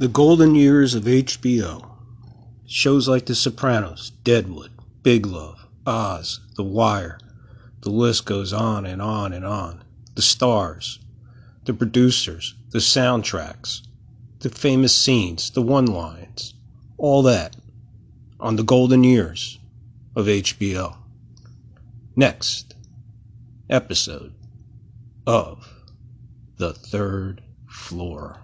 The golden years of HBO. Shows like The Sopranos, Deadwood, Big Love, Oz, The Wire. The list goes on and on and on. The stars, the producers, the soundtracks, the famous scenes, the one lines, all that on the golden years of HBO. Next episode of The Third Floor.